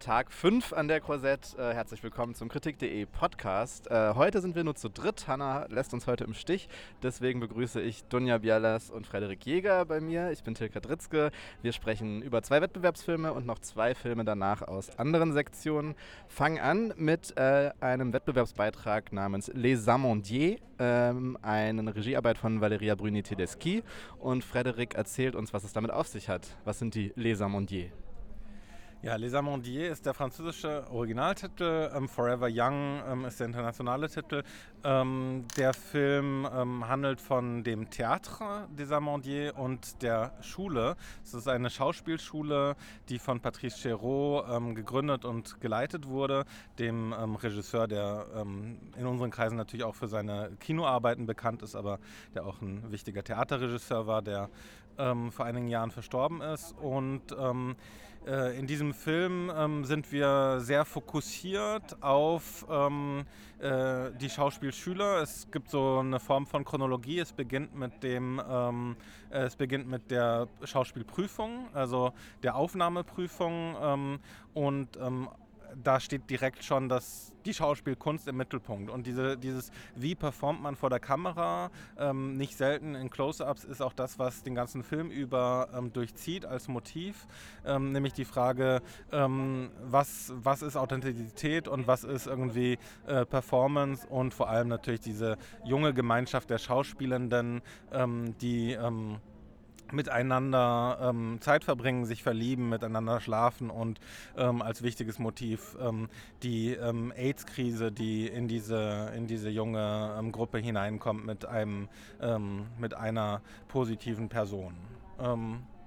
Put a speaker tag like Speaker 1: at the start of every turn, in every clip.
Speaker 1: Tag 5 an der Korsett. Äh, herzlich willkommen zum Kritik.de Podcast. Äh, heute sind wir nur zu dritt. Hanna lässt uns heute im Stich. Deswegen begrüße ich Dunja Bialas und Frederik Jäger bei mir. Ich bin Tilka Dritzke. Wir sprechen über zwei Wettbewerbsfilme und noch zwei Filme danach aus anderen Sektionen. Fangen an mit äh, einem Wettbewerbsbeitrag namens Les Amandiers, ähm, eine Regiearbeit von Valeria Bruni-Tedeschi. Und Frederik erzählt uns, was es damit auf sich hat. Was sind die Les Amandiers?
Speaker 2: Ja, Les Amandiers ist der französische Originaltitel, ähm, Forever Young ähm, ist der internationale Titel. Ähm, der Film ähm, handelt von dem Théâtre des Amandiers und der Schule. Es ist eine Schauspielschule, die von Patrice Chéreau ähm, gegründet und geleitet wurde, dem ähm, Regisseur, der in unseren Kreisen natürlich auch für seine Kinoarbeiten bekannt ist, aber der auch ein wichtiger Theaterregisseur war, der vor einigen Jahren verstorben ist. Und äh, in diesem Film ähm, sind wir sehr fokussiert auf ähm, äh, die Schauspielschüler. Es gibt so eine Form von Chronologie. Es beginnt mit dem, ähm, es beginnt mit der Schauspielprüfung, also der Aufnahmeprüfung ähm, und ähm, da steht direkt schon das, die Schauspielkunst im Mittelpunkt. Und diese, dieses, wie performt man vor der Kamera, ähm, nicht selten in Close-Ups, ist auch das, was den ganzen Film über ähm, durchzieht als Motiv. Ähm, nämlich die Frage, ähm, was, was ist Authentizität und was ist irgendwie äh, Performance und vor allem natürlich diese junge Gemeinschaft der Schauspielenden, ähm, die ähm, miteinander ähm, Zeit verbringen, sich verlieben, miteinander schlafen und ähm, als wichtiges Motiv ähm, die ähm, AIDS-Krise, die in diese, in diese junge ähm, Gruppe hineinkommt mit, einem, ähm, mit einer positiven Person.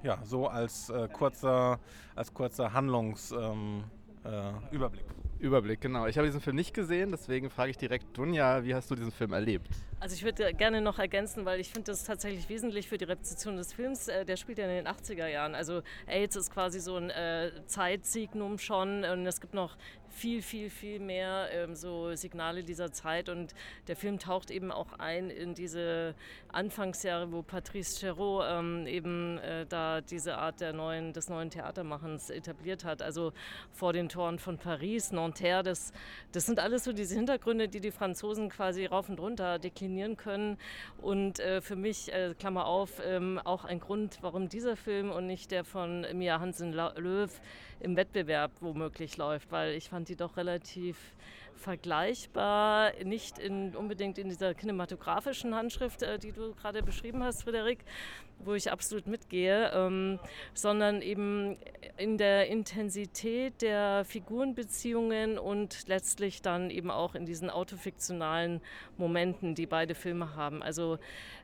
Speaker 2: ja, so als, äh, kurzer, als kurzer Handlungsüberblick.
Speaker 1: Äh, Überblick, genau. Ich habe diesen Film nicht gesehen, deswegen frage ich direkt Dunja, wie hast du diesen Film erlebt?
Speaker 3: Also ich würde gerne noch ergänzen, weil ich finde das tatsächlich wesentlich für die Rezeption des Films. Äh, der spielt ja in den 80er Jahren. Also AIDS ist quasi so ein äh, Zeitsignum schon und es gibt noch viel, viel, viel mehr ähm, so Signale dieser Zeit und der Film taucht eben auch ein in diese Anfangsjahre, wo Patrice Chéreau ähm, eben äh, da diese Art der neuen, des neuen Theatermachens etabliert hat. Also vor den Toren von Paris, Nanterre, das, das sind alles so diese Hintergründe, die die Franzosen quasi rauf und runter deklinieren können. Und äh, für mich, äh, Klammer auf, ähm, auch ein Grund, warum dieser Film und nicht der von Mia Hansen-Löw im Wettbewerb womöglich läuft, weil ich fand die doch relativ vergleichbar, nicht in, unbedingt in dieser kinematografischen Handschrift, äh, die du gerade beschrieben hast, Frederik, wo ich absolut mitgehe, ähm, sondern eben in der Intensität der Figurenbeziehungen und letztlich dann eben auch in diesen autofiktionalen Momenten, die beide Filme haben. Also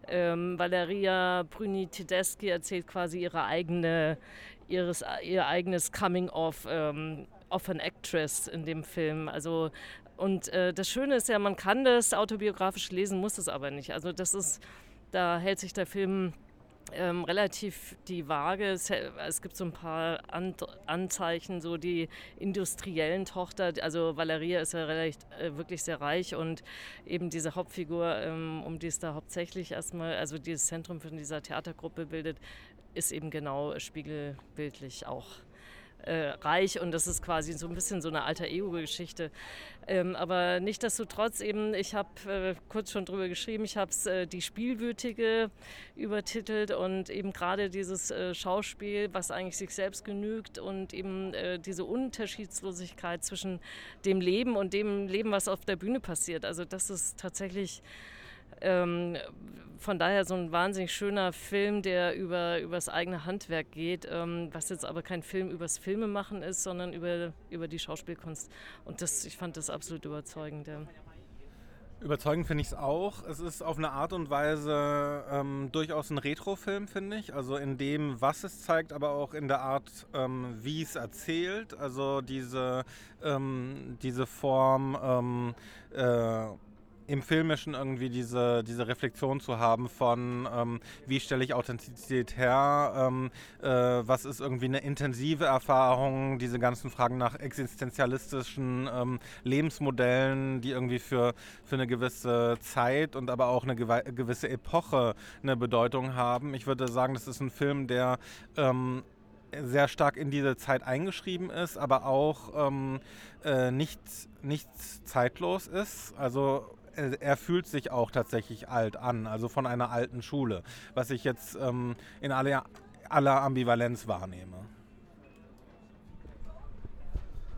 Speaker 3: ähm, Valeria Bruni-Tedeschi erzählt quasi ihre eigene, ihres, ihr eigenes Coming-of. Ähm, of an Actress in dem Film. Also und äh, das Schöne ist ja, man kann das autobiografisch lesen, muss es aber nicht. Also das ist, da hält sich der Film ähm, relativ die Waage. Es, es, gibt so ein paar An Anzeichen, so die industriellen Tochter, also Valeria ist ja recht, äh, wirklich sehr reich und eben diese Hauptfigur, ähm, um die es da hauptsächlich erstmal, also dieses Zentrum von dieser Theatergruppe bildet, ist eben genau spiegelbildlich auch äh, reich und das ist quasi so ein bisschen so eine alter Ego-Geschichte. Ähm, aber nichtsdestotrotz eben, ich habe äh, kurz schon drüber geschrieben, ich habe es äh, die Spielwütige übertitelt und eben gerade dieses äh, Schauspiel, was eigentlich sich selbst genügt und eben äh, diese Unterschiedslosigkeit zwischen dem Leben und dem Leben, was auf der Bühne passiert. Also das ist tatsächlich ähm, von daher so ein wahnsinnig schöner Film, der über, über das eigene Handwerk geht, ähm, was jetzt aber kein Film übers Filmemachen ist, sondern über, über die Schauspielkunst. Und das, ich fand das absolut überzeugend. Ja.
Speaker 2: Überzeugend finde ich es auch. Es ist auf eine Art und Weise ähm, durchaus ein Retro-Film, finde ich. Also in dem, was es zeigt, aber auch in der Art, ähm, wie es erzählt. Also diese, ähm, diese Form ähm, äh, im Filmischen irgendwie diese, diese Reflexion zu haben von, ähm, wie stelle ich Authentizität her, ähm, äh, was ist irgendwie eine intensive Erfahrung, diese ganzen Fragen nach existenzialistischen ähm, Lebensmodellen, die irgendwie für, für eine gewisse Zeit und aber auch eine gewisse Epoche eine Bedeutung haben. Ich würde sagen, das ist ein Film, der ähm, sehr stark in diese Zeit eingeschrieben ist, aber auch ähm, äh, nicht, nicht zeitlos ist. Also er, er, fühlt sich auch tatsächlich alt an, also von einer alten Schule, was ich jetzt ähm, in aller, aller Ambivalenz wahrnehme.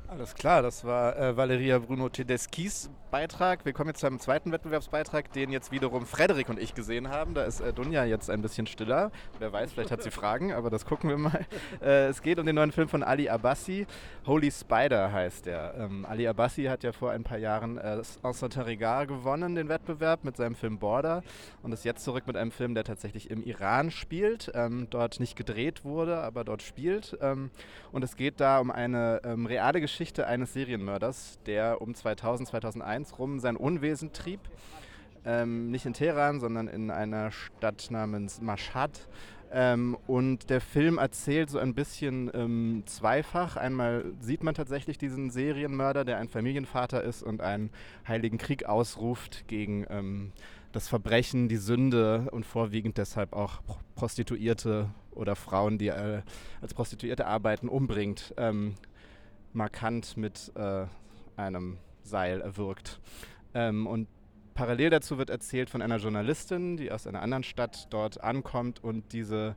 Speaker 1: Alles klar, das war äh, Valeria Bruno Tedeschis Beitrag. Wir kommen jetzt zu einem zweiten Wettbewerbsbeitrag, den jetzt wiederum Frederik und ich gesehen haben. Da ist äh, Dunja jetzt ein bisschen stiller. Wer weiß, vielleicht hat sie Fragen, aber das gucken wir mal. Äh, es geht um den neuen Film von Ali Abbasi. Holy Spider heißt er. Ähm, Ali Abbasi hat ja vor ein paar Jahren äh, Ensemble Regard gewonnen, den Wettbewerb, mit seinem Film Border. Und ist jetzt zurück mit einem Film, der tatsächlich im Iran spielt. Ähm, dort nicht gedreht wurde, aber dort spielt. Ähm, und es geht da um eine ähm, reale Geschichte eines Serienmörders, der um 2000, 2001 1 rum sein Unwesen trieb. Ähm, nicht in Teheran, sondern in einer Stadt namens Mashhad. Ähm, und der Film erzählt so ein bisschen ähm, zweifach. Einmal sieht man tatsächlich diesen Serienmörder, der ein Familienvater ist und einen heiligen Krieg ausruft gegen ähm, das Verbrechen, die Sünde und vorwiegend deshalb auch Prostituierte oder Frauen, die äh, als Prostituierte arbeiten, umbringt. Ähm, markant mit äh, einem Seil erwürgt. Ähm, und parallel dazu wird erzählt von einer Journalistin, die aus einer anderen Stadt dort ankommt und diese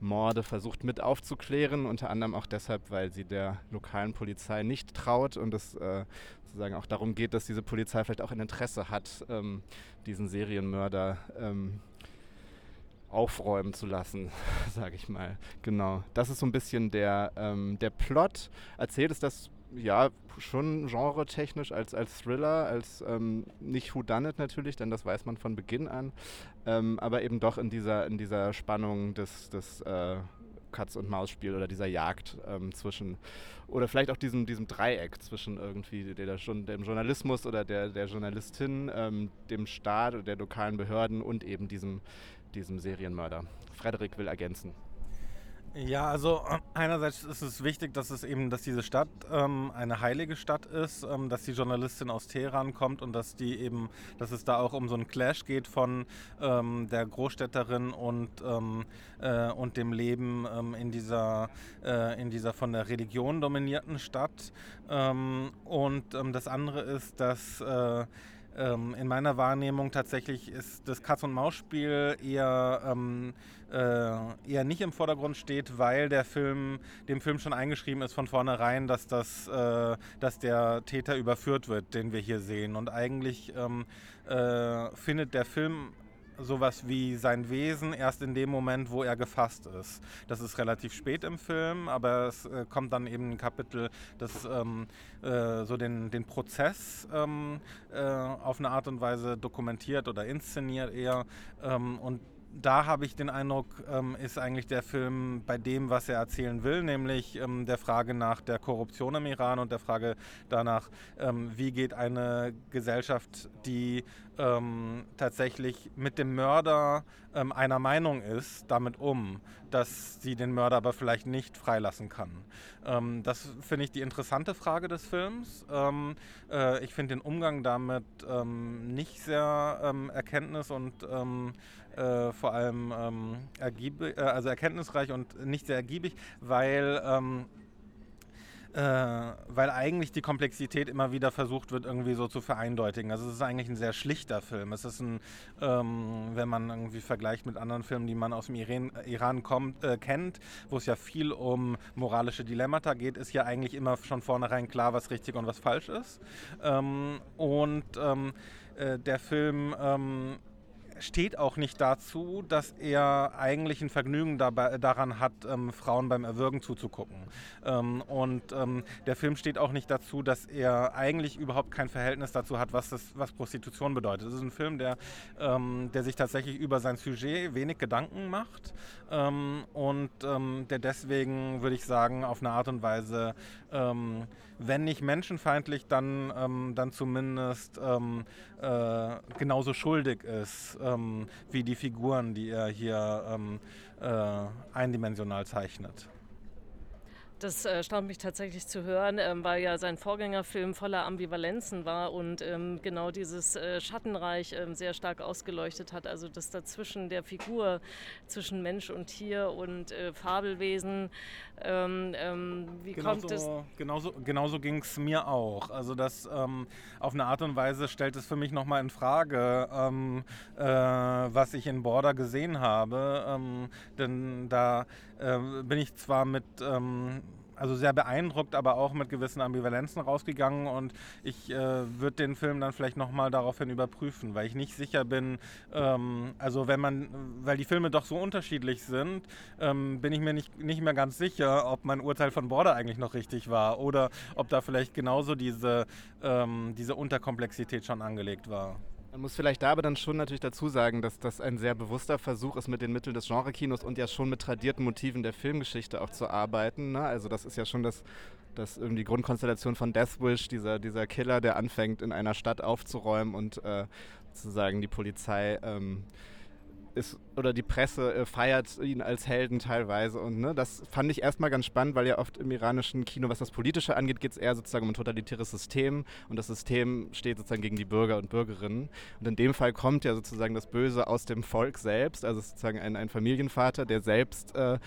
Speaker 1: Morde versucht mit aufzuklären, unter anderem auch deshalb, weil sie der lokalen Polizei nicht traut und es äh, sozusagen auch darum geht, dass diese Polizei vielleicht auch ein Interesse hat, ähm, diesen Serienmörder ähm, aufräumen zu lassen, sage ich mal. Genau. Das ist so ein bisschen der, ähm, der Plot. Erzählt es das ja, schon genre-technisch als, als Thriller, als ähm, nicht Whodunit natürlich, denn das weiß man von Beginn an, ähm, aber eben doch in dieser, in dieser Spannung des, des äh, Katz- und Maus-Spiel oder dieser Jagd ähm, zwischen, oder vielleicht auch diesem, diesem Dreieck zwischen irgendwie der, der, dem Journalismus oder der, der Journalistin, ähm, dem Staat oder der lokalen Behörden und eben diesem, diesem Serienmörder. Frederik will ergänzen.
Speaker 2: Ja, also einerseits ist es wichtig, dass es eben, dass diese Stadt ähm, eine heilige Stadt ist, ähm, dass die Journalistin aus Teheran kommt und dass die eben, dass es da auch um so einen Clash geht von ähm, der Großstädterin und ähm, äh, und dem Leben ähm, in dieser äh, in dieser von der Religion dominierten Stadt. Ähm, und das andere ist, dass äh, ähm, in meiner Wahrnehmung tatsächlich ist das Katz-und-Maus-Spiel eher, ähm, äh, eher nicht im Vordergrund steht, weil der Film, dem Film schon eingeschrieben ist von vornherein, dass, das, äh, dass der Täter überführt wird, den wir hier sehen. Und eigentlich ähm, äh, findet der Film sowas wie sein Wesen erst in dem Moment, wo er gefasst ist. Das ist relativ spät im Film, aber es äh, kommt dann eben ein Kapitel, das ähm, äh, so den, den Prozess ähm, äh, auf eine Art und Weise dokumentiert oder inszeniert eher. Ähm, und da habe ich den Eindruck, ähm, ist eigentlich der Film bei dem, was er erzählen will, nämlich ähm, der Frage nach der Korruption im Iran und der Frage danach, ähm, wie geht eine Gesellschaft, die ähm, tatsächlich mit dem Mörder ähm, einer Meinung ist, damit um, dass sie den Mörder aber vielleicht nicht freilassen kann. Ähm, das finde ich die interessante Frage des Films. Äh, ich finde den Umgang damit nicht sehr erkenntnis- und äh, vor allem ähm, ergiebig, äh, also erkenntnisreich und nicht sehr ergiebig, weil ähm, äh, weil eigentlich die Komplexität immer wieder versucht wird, irgendwie so zu vereindeutigen. Also es ist eigentlich ein sehr schlichter Film. Es ist ein, ähm, wenn man irgendwie vergleicht mit anderen Filmen, die man aus dem Iran, Iran kommt, äh, kennt, wo es ja viel um moralische Dilemmata geht, ist ja eigentlich immer schon vornherein klar, was richtig und was falsch ist. Ähm, und ähm, äh, der Film ähm, steht auch nicht dazu, dass er eigentlich ein Vergnügen dabei, daran hat, ähm, Frauen beim Erwürgen zuzugucken. Ähm, und ähm, der Film steht auch nicht dazu, dass er eigentlich überhaupt kein Verhältnis dazu hat, was, das, was Prostitution bedeutet. Es ist ein Film, der, ähm, der sich tatsächlich über sein Sujet wenig Gedanken macht ähm, und der deswegen, würde ich sagen, auf eine Art und Weise wenn nicht menschenfeindlich, dann, ähm, dann zumindest ähm, äh, genauso schuldig ist ähm, wie die Figuren, die er hier ähm, äh, eindimensional zeichnet.
Speaker 3: Das äh, staunt mich tatsächlich zu hören, ähm, weil ja sein Vorgängerfilm voller Ambivalenzen war und ähm, genau dieses äh, Schattenreich ähm, sehr stark ausgeleuchtet hat. Also das dazwischen der Figur, zwischen Mensch und Tier und äh, Fabelwesen. Wie
Speaker 2: genauso,
Speaker 3: kommt es?
Speaker 2: Genauso, genauso ging es mir auch. Also das auf eine Art und Weise stellt es für mich nochmal in Frage, äh, was ich in Border gesehen habe. denn da äh, bin ich zwar mit also sehr beeindruckt, aber auch mit gewissen Ambivalenzen rausgegangen und ich äh, würde den Film dann vielleicht nochmal daraufhin überprüfen, weil ich nicht sicher bin, ähm, also wenn man, weil die Filme doch so unterschiedlich sind, ähm, bin ich mir nicht, nicht mehr ganz sicher, ob mein Urteil von Border eigentlich noch richtig war oder ob da vielleicht genauso diese, ähm, diese Unterkomplexität schon angelegt war.
Speaker 1: Man muss vielleicht da aber dann schon natürlich dazu sagen, dass das ein sehr bewusster Versuch ist, mit den Mitteln des Genrekinos und ja schon mit tradierten Motiven der Filmgeschichte auch zu arbeiten. Ne? Also das ist ja schon das, das irgendwie Grundkonstellation von Death Wish, dieser, dieser Killer, der anfängt in einer Stadt aufzuräumen und äh, sozusagen die Polizei ähm, ist oder die Presse äh, feiert ihn als Helden teilweise und ne, das fand ich erstmal ganz spannend, weil ja oft im iranischen Kino, was das Politische angeht, geht es eher sozusagen um ein totalitäres System und das System steht sozusagen gegen die Bürger und Bürgerinnen. Und in dem Fall kommt ja sozusagen das Böse aus dem Volk selbst, also sozusagen ein, ein Familienvater, der selbst äh,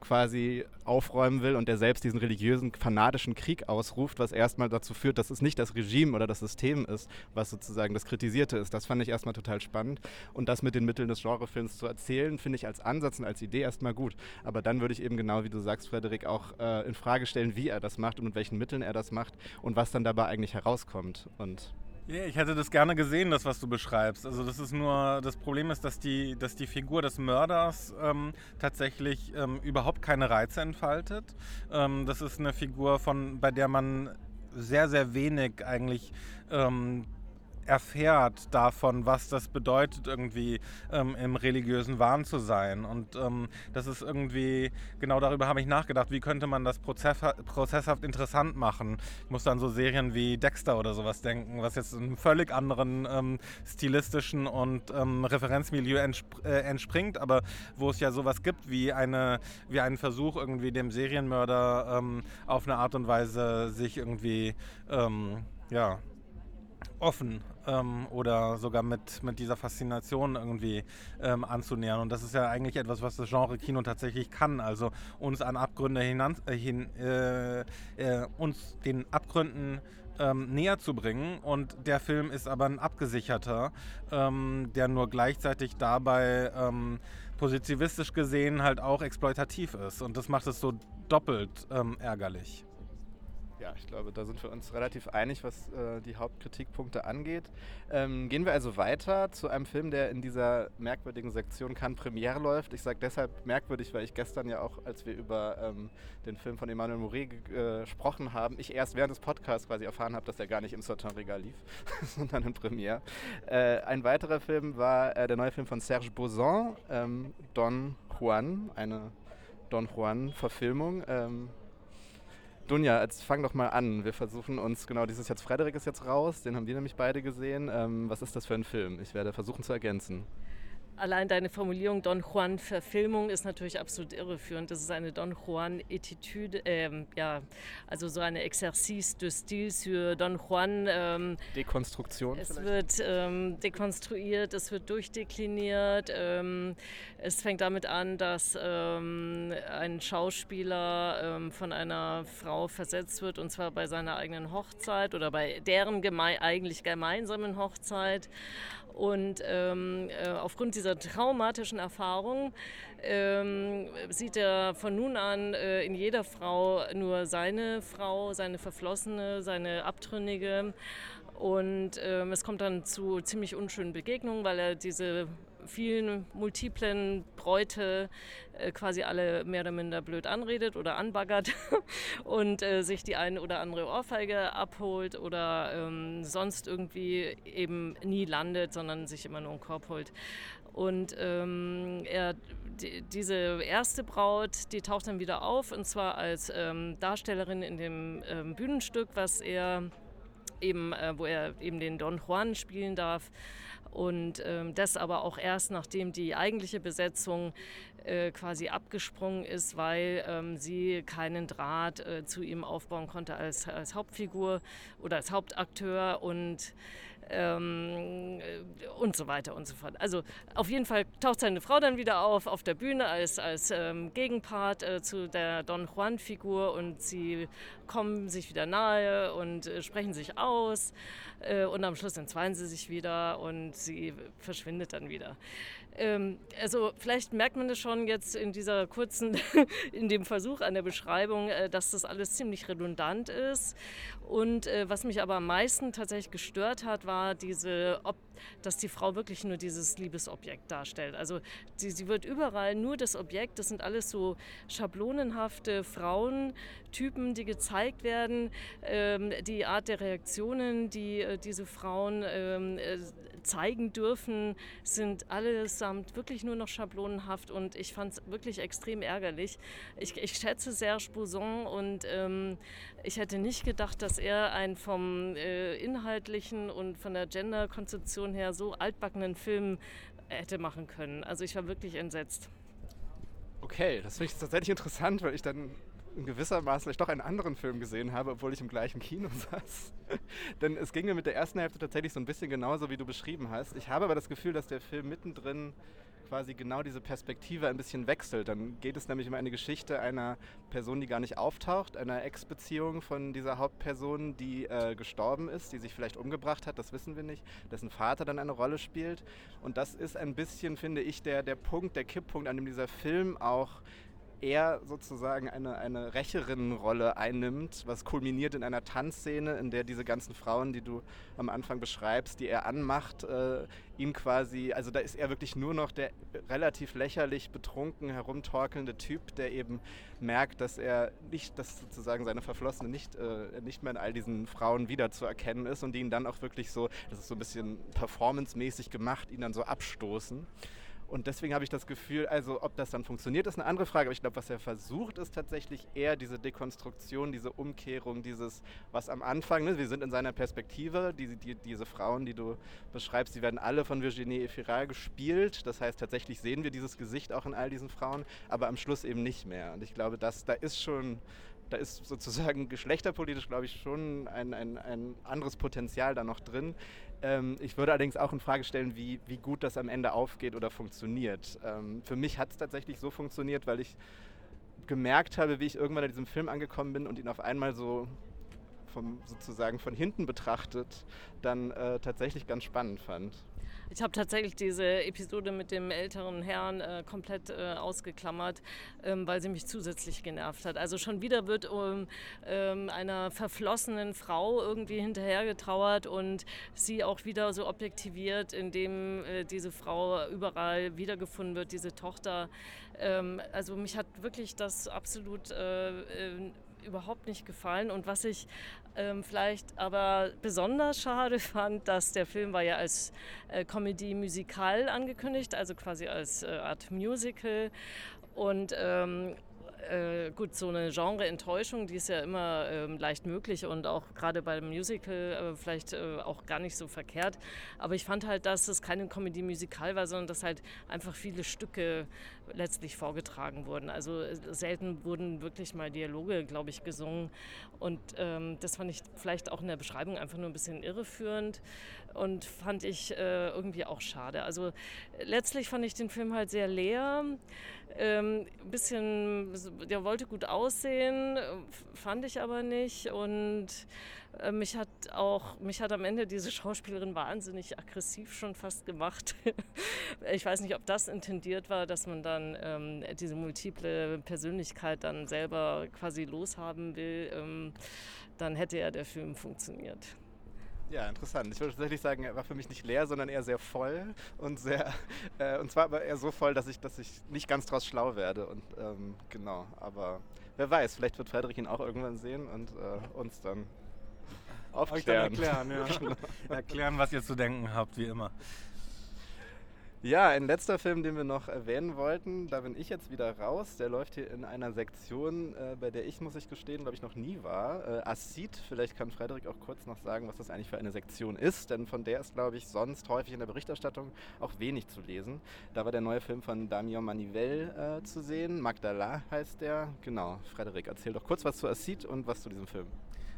Speaker 1: quasi aufräumen will und der selbst diesen religiösen, fanatischen Krieg ausruft, was erstmal dazu führt, dass es nicht das Regime oder das System ist, was sozusagen das Kritisierte ist. Das fand ich erstmal total spannend. Und das mit den Mitteln des Genrefilms zu erzählen, finde ich als Ansatz und als Idee erstmal gut. Aber dann würde ich eben genau, wie du sagst, Frederik, auch äh, in Frage stellen, wie er das macht und mit welchen Mitteln er das macht und was dann dabei eigentlich herauskommt. Und
Speaker 2: ja, ich hätte das gerne gesehen, das, was du beschreibst. Also das ist nur, das Problem ist, dass die, dass die Figur des Mörders ähm, tatsächlich ähm, überhaupt keine Reize entfaltet. Ähm, das ist eine Figur, von, bei der man sehr, sehr wenig eigentlich ähm, erfährt davon, was das bedeutet, irgendwie ähm, im religiösen Wahn zu sein. Und ähm, das ist irgendwie, genau darüber habe ich nachgedacht, wie könnte man das prozesshaft interessant machen. Ich muss an so Serien wie Dexter oder sowas denken, was jetzt einem völlig anderen ähm, stilistischen und ähm, Referenzmilieu entsp äh, entspringt, aber wo es ja sowas gibt wie, eine, wie einen Versuch, irgendwie dem Serienmörder ähm, auf eine Art und Weise sich irgendwie, ähm, ja, offen ähm, oder sogar mit, mit dieser Faszination irgendwie ähm, anzunähern. Und das ist ja eigentlich etwas, was das Genre Kino tatsächlich kann. Also uns an Abgründe hinan, äh, hin, äh, äh, uns den Abgründen ähm, näher zu bringen. Und der Film ist aber ein abgesicherter, ähm, der nur gleichzeitig dabei ähm, positivistisch gesehen halt auch exploitativ ist. Und das macht es so doppelt ähm, ärgerlich.
Speaker 1: Ja, ich glaube, da sind wir uns relativ einig, was äh, die Hauptkritikpunkte angeht. Ähm, gehen wir also weiter zu einem Film, der in dieser merkwürdigen Sektion Cannes Premiere läuft. Ich sage deshalb merkwürdig, weil ich gestern ja auch, als wir über ähm, den Film von Emmanuel Mouret äh, gesprochen haben, ich erst während des Podcasts quasi erfahren habe, dass er gar nicht im Satin-Regal lief, sondern in Premiere. Äh, ein weiterer Film war äh, der neue Film von Serge Bouzon, ähm, Don Juan, eine Don Juan-Verfilmung. Dunja, jetzt fang doch mal an. Wir versuchen uns, genau, dieses jetzt Frederik ist jetzt raus, den haben wir nämlich beide gesehen. Ähm, was ist das für ein Film? Ich werde versuchen zu ergänzen.
Speaker 3: Allein deine Formulierung Don Juan Verfilmung ist natürlich absolut irreführend. Das ist eine Don Juan Attitude, ähm, ja, also so eine Exercice de Stil für Don Juan.
Speaker 1: Ähm, Dekonstruktion.
Speaker 3: Es vielleicht? wird ähm, dekonstruiert, es wird durchdekliniert. Ähm, es fängt damit an, dass ähm, ein Schauspieler ähm, von einer Frau versetzt wird und zwar bei seiner eigenen Hochzeit oder bei deren geme eigentlich gemeinsamen Hochzeit. Und äh, aufgrund dieser traumatischen Erfahrung ähm, sieht er von nun an äh, in jeder Frau nur seine Frau, seine Verflossene, seine Abtrünnige. Und ähm, es kommt dann zu ziemlich unschönen Begegnungen, weil er diese vielen multiplen Bräute äh, quasi alle mehr oder minder blöd anredet oder anbaggert und äh, sich die eine oder andere Ohrfeige abholt oder ähm, sonst irgendwie eben nie landet, sondern sich immer nur einen Korb holt. Und ähm, er, die, diese erste Braut, die taucht dann wieder auf und zwar als ähm, Darstellerin in dem ähm, Bühnenstück, was er eben, äh, wo er eben den Don Juan spielen darf. Und ähm, das aber auch erst, nachdem die eigentliche Besetzung äh, quasi abgesprungen ist, weil ähm, sie keinen Draht äh, zu ihm aufbauen konnte als, als Hauptfigur oder als Hauptakteur und ähm, und so weiter und so fort. Also auf jeden Fall taucht seine Frau dann wieder auf auf der Bühne als, als ähm, Gegenpart äh, zu der Don Juan-Figur und sie kommen sich wieder nahe und äh, sprechen sich aus äh, und am Schluss entzweien sie sich wieder und sie verschwindet dann wieder. Ähm, also vielleicht merkt man das schon jetzt in dieser kurzen, in dem Versuch an der Beschreibung, äh, dass das alles ziemlich redundant ist. Und äh, was mich aber am meisten tatsächlich gestört hat, war diese, ob, dass die Frau wirklich nur dieses Liebesobjekt darstellt. Also sie, sie wird überall nur das Objekt. Das sind alles so schablonenhafte Frauentypen, die gezeigt werden. Ähm, die Art der Reaktionen, die äh, diese Frauen ähm, zeigen dürfen, sind allesamt wirklich nur noch schablonenhaft und ich fand es wirklich extrem ärgerlich. Ich, ich schätze Serge Bouzon und ähm, ich hätte nicht gedacht, dass er einen vom äh, inhaltlichen und von der Gender-Konzeption her so altbackenen Film hätte machen können. Also ich war wirklich entsetzt.
Speaker 1: Okay, das finde ich tatsächlich interessant, weil ich dann in gewisser Maße vielleicht doch einen anderen Film gesehen habe, obwohl ich im gleichen Kino saß. Denn es ging mir mit der ersten Hälfte tatsächlich so ein bisschen genauso, wie du beschrieben hast. Ich habe aber das Gefühl, dass der Film mittendrin quasi genau diese Perspektive ein bisschen wechselt. Dann geht es nämlich um eine Geschichte einer Person, die gar nicht auftaucht, einer Ex-Beziehung von dieser Hauptperson, die äh, gestorben ist, die sich vielleicht umgebracht hat, das wissen wir nicht, dessen Vater dann eine Rolle spielt. Und das ist ein bisschen, finde ich, der, der Punkt, der Kipppunkt, an dem dieser Film auch er sozusagen eine, eine Rächerinnenrolle einnimmt, was kulminiert in einer Tanzszene, in der diese ganzen Frauen, die du am Anfang beschreibst, die er anmacht, äh, ihn quasi, also da ist er wirklich nur noch der relativ lächerlich betrunken herumtorkelnde Typ, der eben merkt, dass er nicht, dass sozusagen seine Verflossene nicht, äh, nicht mehr in all diesen Frauen wiederzuerkennen ist und die ihn dann auch wirklich so, das ist so ein bisschen performancemäßig gemacht, ihn dann so abstoßen. Und deswegen habe ich das Gefühl, also ob das dann funktioniert, ist eine andere Frage. Aber ich glaube, was er versucht, ist tatsächlich eher diese Dekonstruktion, diese Umkehrung, dieses, was am Anfang, ne, wir sind in seiner Perspektive, die, die, diese Frauen, die du beschreibst, die werden alle von Virginie Efira gespielt. Das heißt, tatsächlich sehen wir dieses Gesicht auch in all diesen Frauen, aber am Schluss eben nicht mehr. Und ich glaube, dass, da ist schon da ist sozusagen geschlechterpolitisch, glaube ich, schon ein, ein, ein anderes Potenzial da noch drin. Ähm, ich würde allerdings auch in Frage stellen, wie, wie gut das am Ende aufgeht oder funktioniert. Ähm, für mich hat es tatsächlich so funktioniert, weil ich gemerkt habe, wie ich irgendwann in diesem Film angekommen bin und ihn auf einmal so vom, sozusagen von hinten betrachtet dann äh, tatsächlich ganz spannend fand.
Speaker 3: Ich habe tatsächlich diese Episode mit dem älteren Herrn äh, komplett äh, ausgeklammert, ähm, weil sie mich zusätzlich genervt hat. Also schon wieder wird um ähm, einer verflossenen Frau irgendwie hinterhergetrauert und sie auch wieder so objektiviert, indem äh, diese Frau überall wiedergefunden wird, diese Tochter. Ähm, also mich hat wirklich das absolut äh, äh, überhaupt nicht gefallen. Und was ich ähm, vielleicht aber besonders schade fand, dass der Film war ja als äh, Comedy-Musical angekündigt, also quasi als äh, Art Musical. Und ähm, äh, gut, so eine Genre-Enttäuschung, die ist ja immer ähm, leicht möglich und auch gerade beim Musical äh, vielleicht äh, auch gar nicht so verkehrt. Aber ich fand halt, dass es keine Comedy-Musical war, sondern dass halt einfach viele Stücke letztlich vorgetragen wurden. Also äh, selten wurden wirklich mal Dialoge, glaube ich, gesungen. Und ähm, das fand ich vielleicht auch in der Beschreibung einfach nur ein bisschen irreführend und fand ich äh, irgendwie auch schade. Also letztlich fand ich den Film halt sehr leer. Ähm, bisschen, der wollte gut aussehen, fand ich aber nicht. Und äh, mich hat auch, mich hat am Ende diese Schauspielerin wahnsinnig aggressiv schon fast gemacht. ich weiß nicht, ob das intendiert war, dass man dann ähm, diese multiple Persönlichkeit dann selber quasi loshaben will. Ähm, dann hätte ja der Film funktioniert.
Speaker 1: Ja, interessant. Ich würde tatsächlich sagen, er war für mich nicht leer, sondern eher sehr voll und sehr äh, und zwar aber eher so voll, dass ich, dass ich nicht ganz draus schlau werde. Und ähm, genau, aber wer weiß, vielleicht wird Frederik ihn auch irgendwann sehen und äh, uns dann aufklären.
Speaker 2: Euch dann erklären, ja. genau. erklären, was ihr zu denken habt, wie immer.
Speaker 1: Ja, ein letzter Film, den wir noch erwähnen wollten, da bin ich jetzt wieder raus. Der läuft hier in einer Sektion, äh, bei der ich, muss ich gestehen, glaube ich, noch nie war. Äh, Acid, vielleicht kann Frederik auch kurz noch sagen, was das eigentlich für eine Sektion ist, denn von der ist, glaube ich, sonst häufig in der Berichterstattung auch wenig zu lesen. Da war der neue Film von Damien Manivel äh, zu sehen. Magdala heißt der. Genau, Frederik, erzähl doch kurz was zu Acid und was zu diesem Film.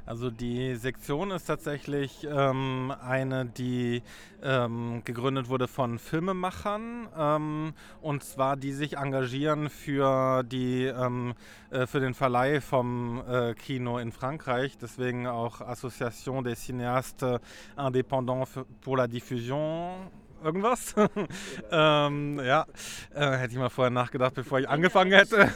Speaker 2: Also die Sektion ist tatsächlich ähm, eine, die ähm, gegründet wurde von Filmemachern ähm, und zwar die sich engagieren für die ähm, äh, für den Verleih vom äh, Kino in Frankreich. Deswegen auch Association des Cinéastes Indépendants pour la Diffusion irgendwas. ähm, ja, äh, hätte ich mal vorher nachgedacht, bevor ich angefangen hätte.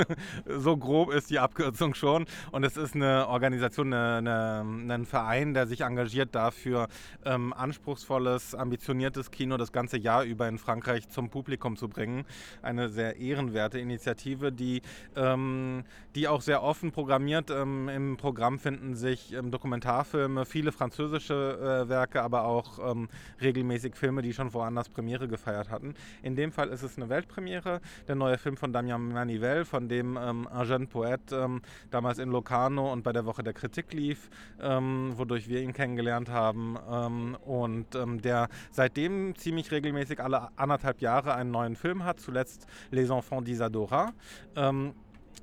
Speaker 2: so grob ist die Abkürzung schon. Und es ist eine Organisation, eine, eine, ein Verein, der sich engagiert dafür, ähm, anspruchsvolles, ambitioniertes Kino das ganze Jahr über in Frankreich zum Publikum zu bringen. Eine sehr ehrenwerte Initiative, die, ähm, die auch sehr offen programmiert. Ähm, Im Programm finden sich ähm, Dokumentarfilme, viele französische äh, Werke, aber auch ähm, regelmäßig Filme, die schon woanders Premiere gefeiert hatten. In dem Fall ist es eine Weltpremiere, der neue Film von Damien Manivel, von dem ähm, jeune Poète ähm, damals in Locarno und bei der Woche der Kritik lief, ähm, wodurch wir ihn kennengelernt haben ähm, und ähm, der seitdem ziemlich regelmäßig alle anderthalb Jahre einen neuen Film hat, zuletzt Les Enfants d'Isadora. Ähm,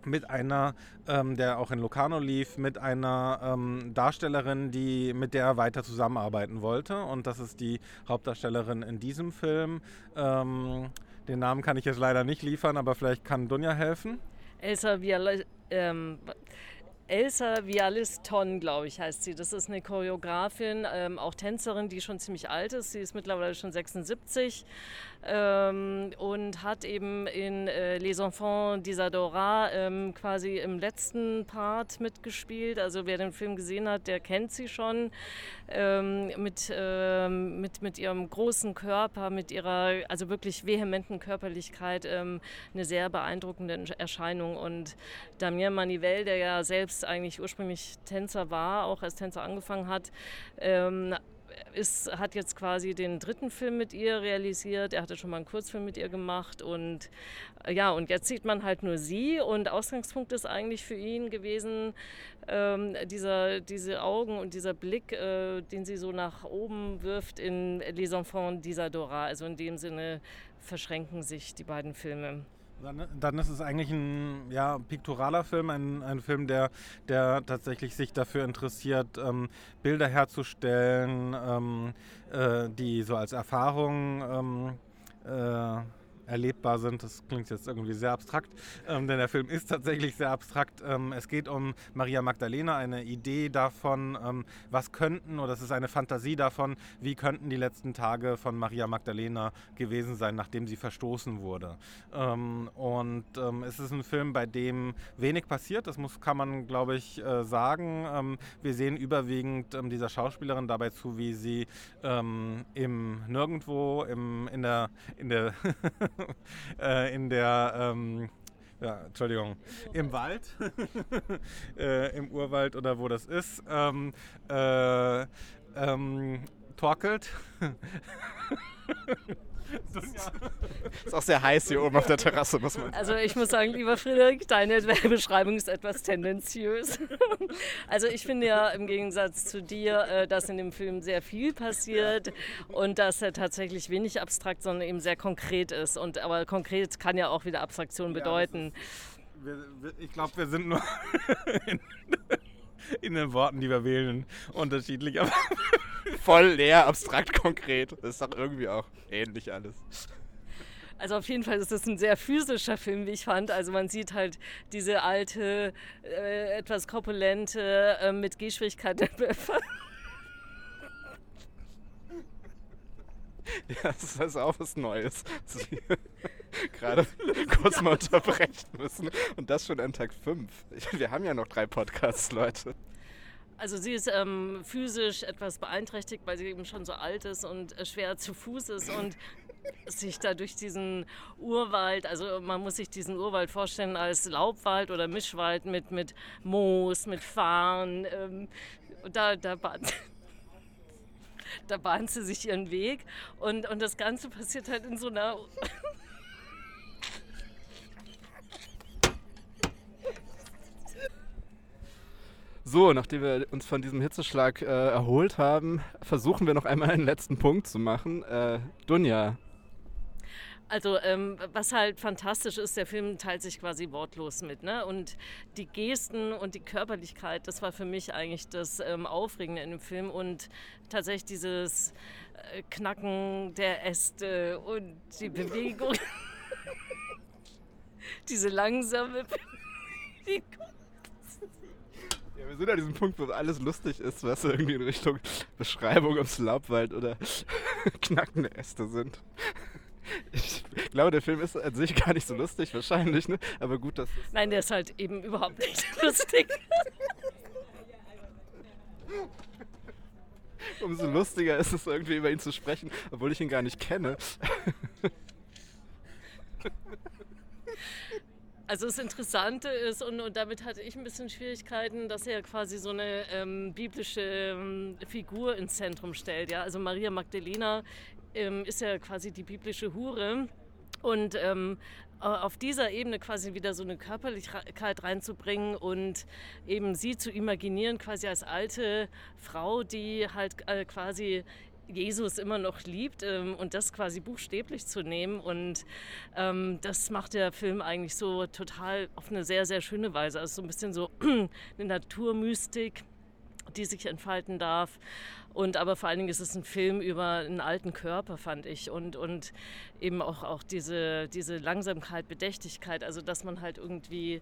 Speaker 2: mit einer, ähm, der auch in Locarno lief, mit einer ähm, Darstellerin, die, mit der er weiter zusammenarbeiten wollte. Und das ist die Hauptdarstellerin in diesem Film. Ähm, den Namen kann ich jetzt leider nicht liefern, aber vielleicht kann Dunja helfen.
Speaker 3: Elsa Viala, ähm, Elsa Vialiston, glaube ich, heißt sie. Das ist eine Choreografin, ähm, auch Tänzerin, die schon ziemlich alt ist. Sie ist mittlerweile schon 76 ähm, und hat eben in äh, Les Enfants d'Isadora ähm, quasi im letzten Part mitgespielt. Also wer den Film gesehen hat, der kennt sie schon ähm, mit, ähm, mit, mit ihrem großen Körper, mit ihrer also wirklich vehementen Körperlichkeit ähm, eine sehr beeindruckende Erscheinung. Und Damien Manivel, der ja selbst eigentlich ursprünglich Tänzer war, auch als Tänzer angefangen hat, ähm, ist, hat jetzt quasi den dritten Film mit ihr realisiert. Er hatte schon mal einen Kurzfilm mit ihr gemacht und äh, ja, und jetzt sieht man halt nur sie und Ausgangspunkt ist eigentlich für ihn gewesen, ähm, dieser, diese Augen und dieser Blick, äh, den sie so nach oben wirft in Les Enfants d'Isadora. Also in dem Sinne verschränken sich die beiden Filme.
Speaker 2: Dann, dann, ist es eigentlich ein ja, piktoraler Film, ein, ein Film, der, der tatsächlich sich dafür interessiert, ähm, Bilder herzustellen, ähm, äh, die so als Erfahrung ähm, äh, erlebbar sind. Das klingt jetzt irgendwie sehr abstrakt, ähm, denn der Film ist tatsächlich sehr abstrakt. Ähm, es geht um Maria Magdalena, eine Idee davon, ähm, was könnten, oder es ist eine Fantasie davon, wie könnten die letzten Tage von Maria Magdalena gewesen sein, nachdem sie verstoßen wurde. Ähm, und ähm, es ist ein Film, bei dem wenig passiert, das muss, kann man, glaube ich, äh, sagen. Ähm, wir sehen überwiegend dieser Schauspielerin dabei zu, wie sie im Nirgendwo, im, in der, in der äh, in der, ähm, ja, Entschuldigung, im Wald, äh, im Urwald oder wo das ist, ähm, äh, ähm, torkelt.
Speaker 1: ist auch sehr heiß hier oben auf der Terrasse, muss man
Speaker 3: sagen. Also ich muss sagen, lieber Friederik, deine Beschreibung ist etwas tendenziös. Also ich finde ja im Gegensatz zu dir, äh, dass in dem Film sehr viel passiert und dass er tatsächlich wenig abstrakt, sondern eben sehr konkret ist. Und aber konkret kann ja auch wieder Abstraktion bedeuten.
Speaker 2: Ja, ist, wir, ich glaube, wir sind nur in, in den Worten, die wir wählen, unterschiedlich. Aber
Speaker 1: voll leer, abstrakt, konkret. Das ist doch irgendwie auch ähnlich alles.
Speaker 3: Also auf jeden Fall ist es ein sehr physischer Film, wie ich fand. Also man sieht halt diese alte, äh, etwas korpulente, äh, mit Gehschwierigkeiten.
Speaker 1: ja, das ist auch was Neues. Gerade kurz mal unterbrechen müssen. Und das schon an Tag 5. Wir haben ja noch drei Podcasts, Leute.
Speaker 3: Also sie ist ähm, physisch etwas beeinträchtigt, weil sie eben schon so alt ist und äh, schwer zu Fuß ist und sich da durch diesen Urwald, also man muss sich diesen Urwald vorstellen als Laubwald oder Mischwald mit, mit Moos, mit Farn. Ähm, da, da da bahnt sie sich ihren Weg und, und das Ganze passiert halt in so einer
Speaker 1: So, nachdem wir uns von diesem Hitzeschlag äh, erholt haben, versuchen wir noch einmal einen letzten Punkt zu machen. Äh, Dunja.
Speaker 3: Also ähm, was halt fantastisch ist, der Film teilt sich quasi wortlos mit. Ne? Und die Gesten und die Körperlichkeit, das war für mich eigentlich das ähm, Aufregende in dem Film. Und tatsächlich dieses äh, Knacken der Äste und die Bewegung, diese langsame Bewegung
Speaker 1: wir sind an diesem Punkt, wo alles lustig ist, was irgendwie in Richtung Beschreibung ums Laubwald oder knackende Äste sind. Ich glaube, der Film ist an sich gar nicht so lustig, wahrscheinlich, ne? aber gut, dass.
Speaker 3: Nein, der ist halt eben überhaupt nicht lustig.
Speaker 1: Umso lustiger ist es irgendwie über ihn zu sprechen, obwohl ich ihn gar nicht kenne.
Speaker 3: Also das Interessante ist, und, und, damit hatte ich ein bisschen Schwierigkeiten, dass er quasi so eine ähm, biblische ähm, Figur ins Zentrum stellt. Ja? Also Maria Magdalena ähm, ist ja quasi die biblische Hure. Und ähm, auf dieser Ebene quasi wieder so eine Körperlichkeit reinzubringen und eben sie zu imaginieren, quasi als alte Frau, die halt äh, quasi Jesus immer noch liebt ähm, und das quasi buchstäblich zu nehmen. Und ähm, das macht der Film eigentlich so total auf eine sehr, sehr schöne Weise. Also so ein bisschen so eine Naturmystik, die sich entfalten darf. Und aber vor allen Dingen ist es ein Film über einen alten Körper, fand ich. Und, und eben auch, auch diese, diese Langsamkeit, Bedächtigkeit, also dass man halt irgendwie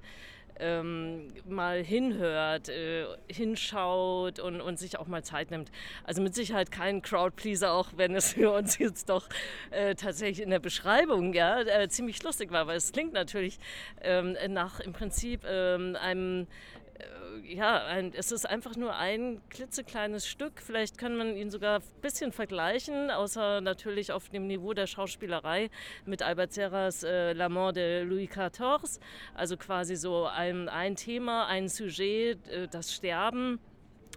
Speaker 3: ähm, mal hinhört, äh, hinschaut und, und sich auch mal Zeit nimmt. Also mit Sicherheit kein Crowdpleaser, auch wenn es für uns jetzt doch äh, tatsächlich in der Beschreibung ja, äh, ziemlich lustig war, weil es klingt natürlich ähm, nach im Prinzip ähm, einem ja, ein, es ist einfach nur ein klitzekleines Stück. Vielleicht kann man ihn sogar ein bisschen vergleichen, außer natürlich auf dem Niveau der Schauspielerei mit Albert Serras äh, La Mort de Louis XIV. Also quasi so ein, ein Thema, ein Sujet, äh, das Sterben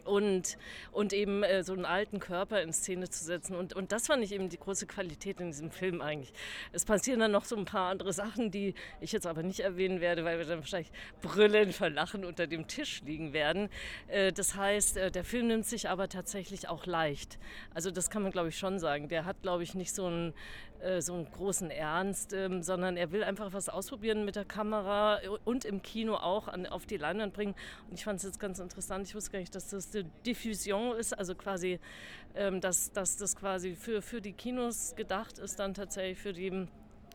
Speaker 3: und, und eben äh, so einen alten Körper in Szene zu setzen. Und, und das fand ich eben die große Qualität in diesem Film eigentlich. Es passieren dann noch so ein paar andere Sachen, die ich jetzt aber nicht erwähnen werde, weil wir dann wahrscheinlich brüllen vor Lachen unter dem Tisch liegen werden. Äh, das heißt, äh, der Film nimmt sich aber tatsächlich auch leicht. Also das kann man, glaube ich, schon sagen. Der hat, glaube ich, nicht so einen äh, so einen großen Ernst, ähm, sondern er will einfach was ausprobieren mit der Kamera und im Kino auch an, auf die Leinwand bringen. Und ich fand es jetzt ganz interessant. Ich wusste gar nicht, dass das eine Diffusion ist, also quasi, ähm, dass, dass das quasi für, für die Kinos gedacht ist, dann tatsächlich für die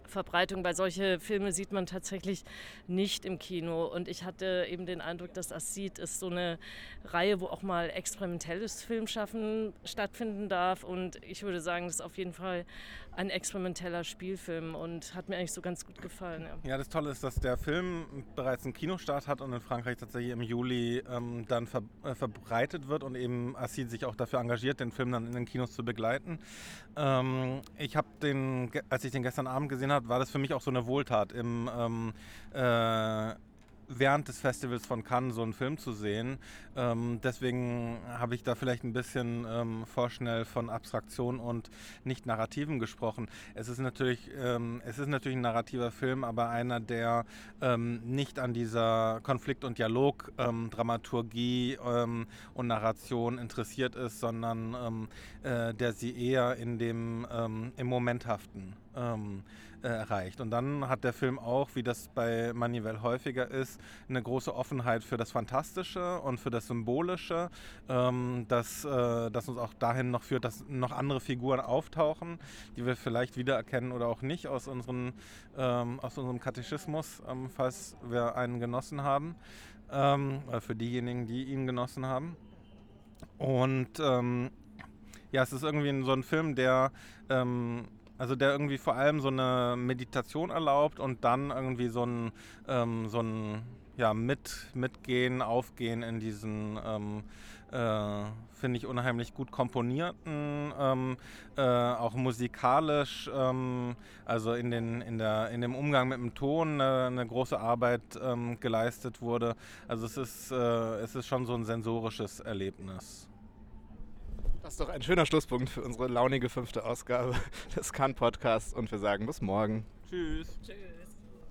Speaker 3: Verbreitung, weil solche Filme sieht man tatsächlich nicht im Kino. Und ich hatte eben den Eindruck, dass Assid ist so eine Reihe, wo auch mal experimentelles Filmschaffen stattfinden darf. Und ich würde sagen, das ist auf jeden Fall ein experimenteller Spielfilm und hat mir eigentlich so ganz gut gefallen.
Speaker 2: Ja, ja das Tolle ist, dass der Film bereits einen Kinostart hat und in Frankreich tatsächlich im Juli ähm, dann ver äh, verbreitet wird und eben Assid sich auch dafür engagiert, den Film dann in den Kinos zu begleiten. Ähm, ich habe den, als ich den gestern Abend gesehen habe, war das für mich auch so eine Wohltat im ähm, äh, während des Festivals von Cannes so einen Film zu sehen. Ähm, deswegen habe ich da vielleicht ein bisschen ähm, vorschnell von Abstraktion und nicht Narrativen gesprochen. Es ist natürlich, ähm, es ist natürlich ein narrativer Film, aber einer, der ähm, nicht an dieser Konflikt- und Dialog-Dramaturgie ähm, und Narration interessiert ist, sondern äh, der sie eher in dem im Momenthaften ähm, äh, erreicht. Und dann hat der Film auch, wie das bei Manuel häufiger ist, eine große Offenheit für das Fantastische und für das Symbolische, ähm, das, äh, das uns auch dahin noch führt, dass noch andere Figuren auftauchen, die wir vielleicht wiedererkennen oder auch nicht aus, unseren, ähm, aus unserem Katechismus, ähm, falls wir einen genossen haben, ähm, für diejenigen, die ihn genossen haben. Und ähm, ja, es ist irgendwie so ein Film, der ähm, also der irgendwie vor allem so eine Meditation erlaubt und dann irgendwie so ein, ähm, so ein ja, mit, Mitgehen, Aufgehen in diesen, ähm, äh, finde ich, unheimlich gut komponierten, ähm, äh, auch musikalisch, ähm, also in, den, in, der, in dem Umgang mit dem Ton eine, eine große Arbeit ähm, geleistet wurde. Also es ist, äh, es ist schon so ein sensorisches Erlebnis.
Speaker 1: Das ist doch ein schöner Schlusspunkt für unsere launige fünfte Ausgabe des Kann-Podcasts und wir sagen bis morgen.
Speaker 2: Tschüss.
Speaker 3: Tschüss.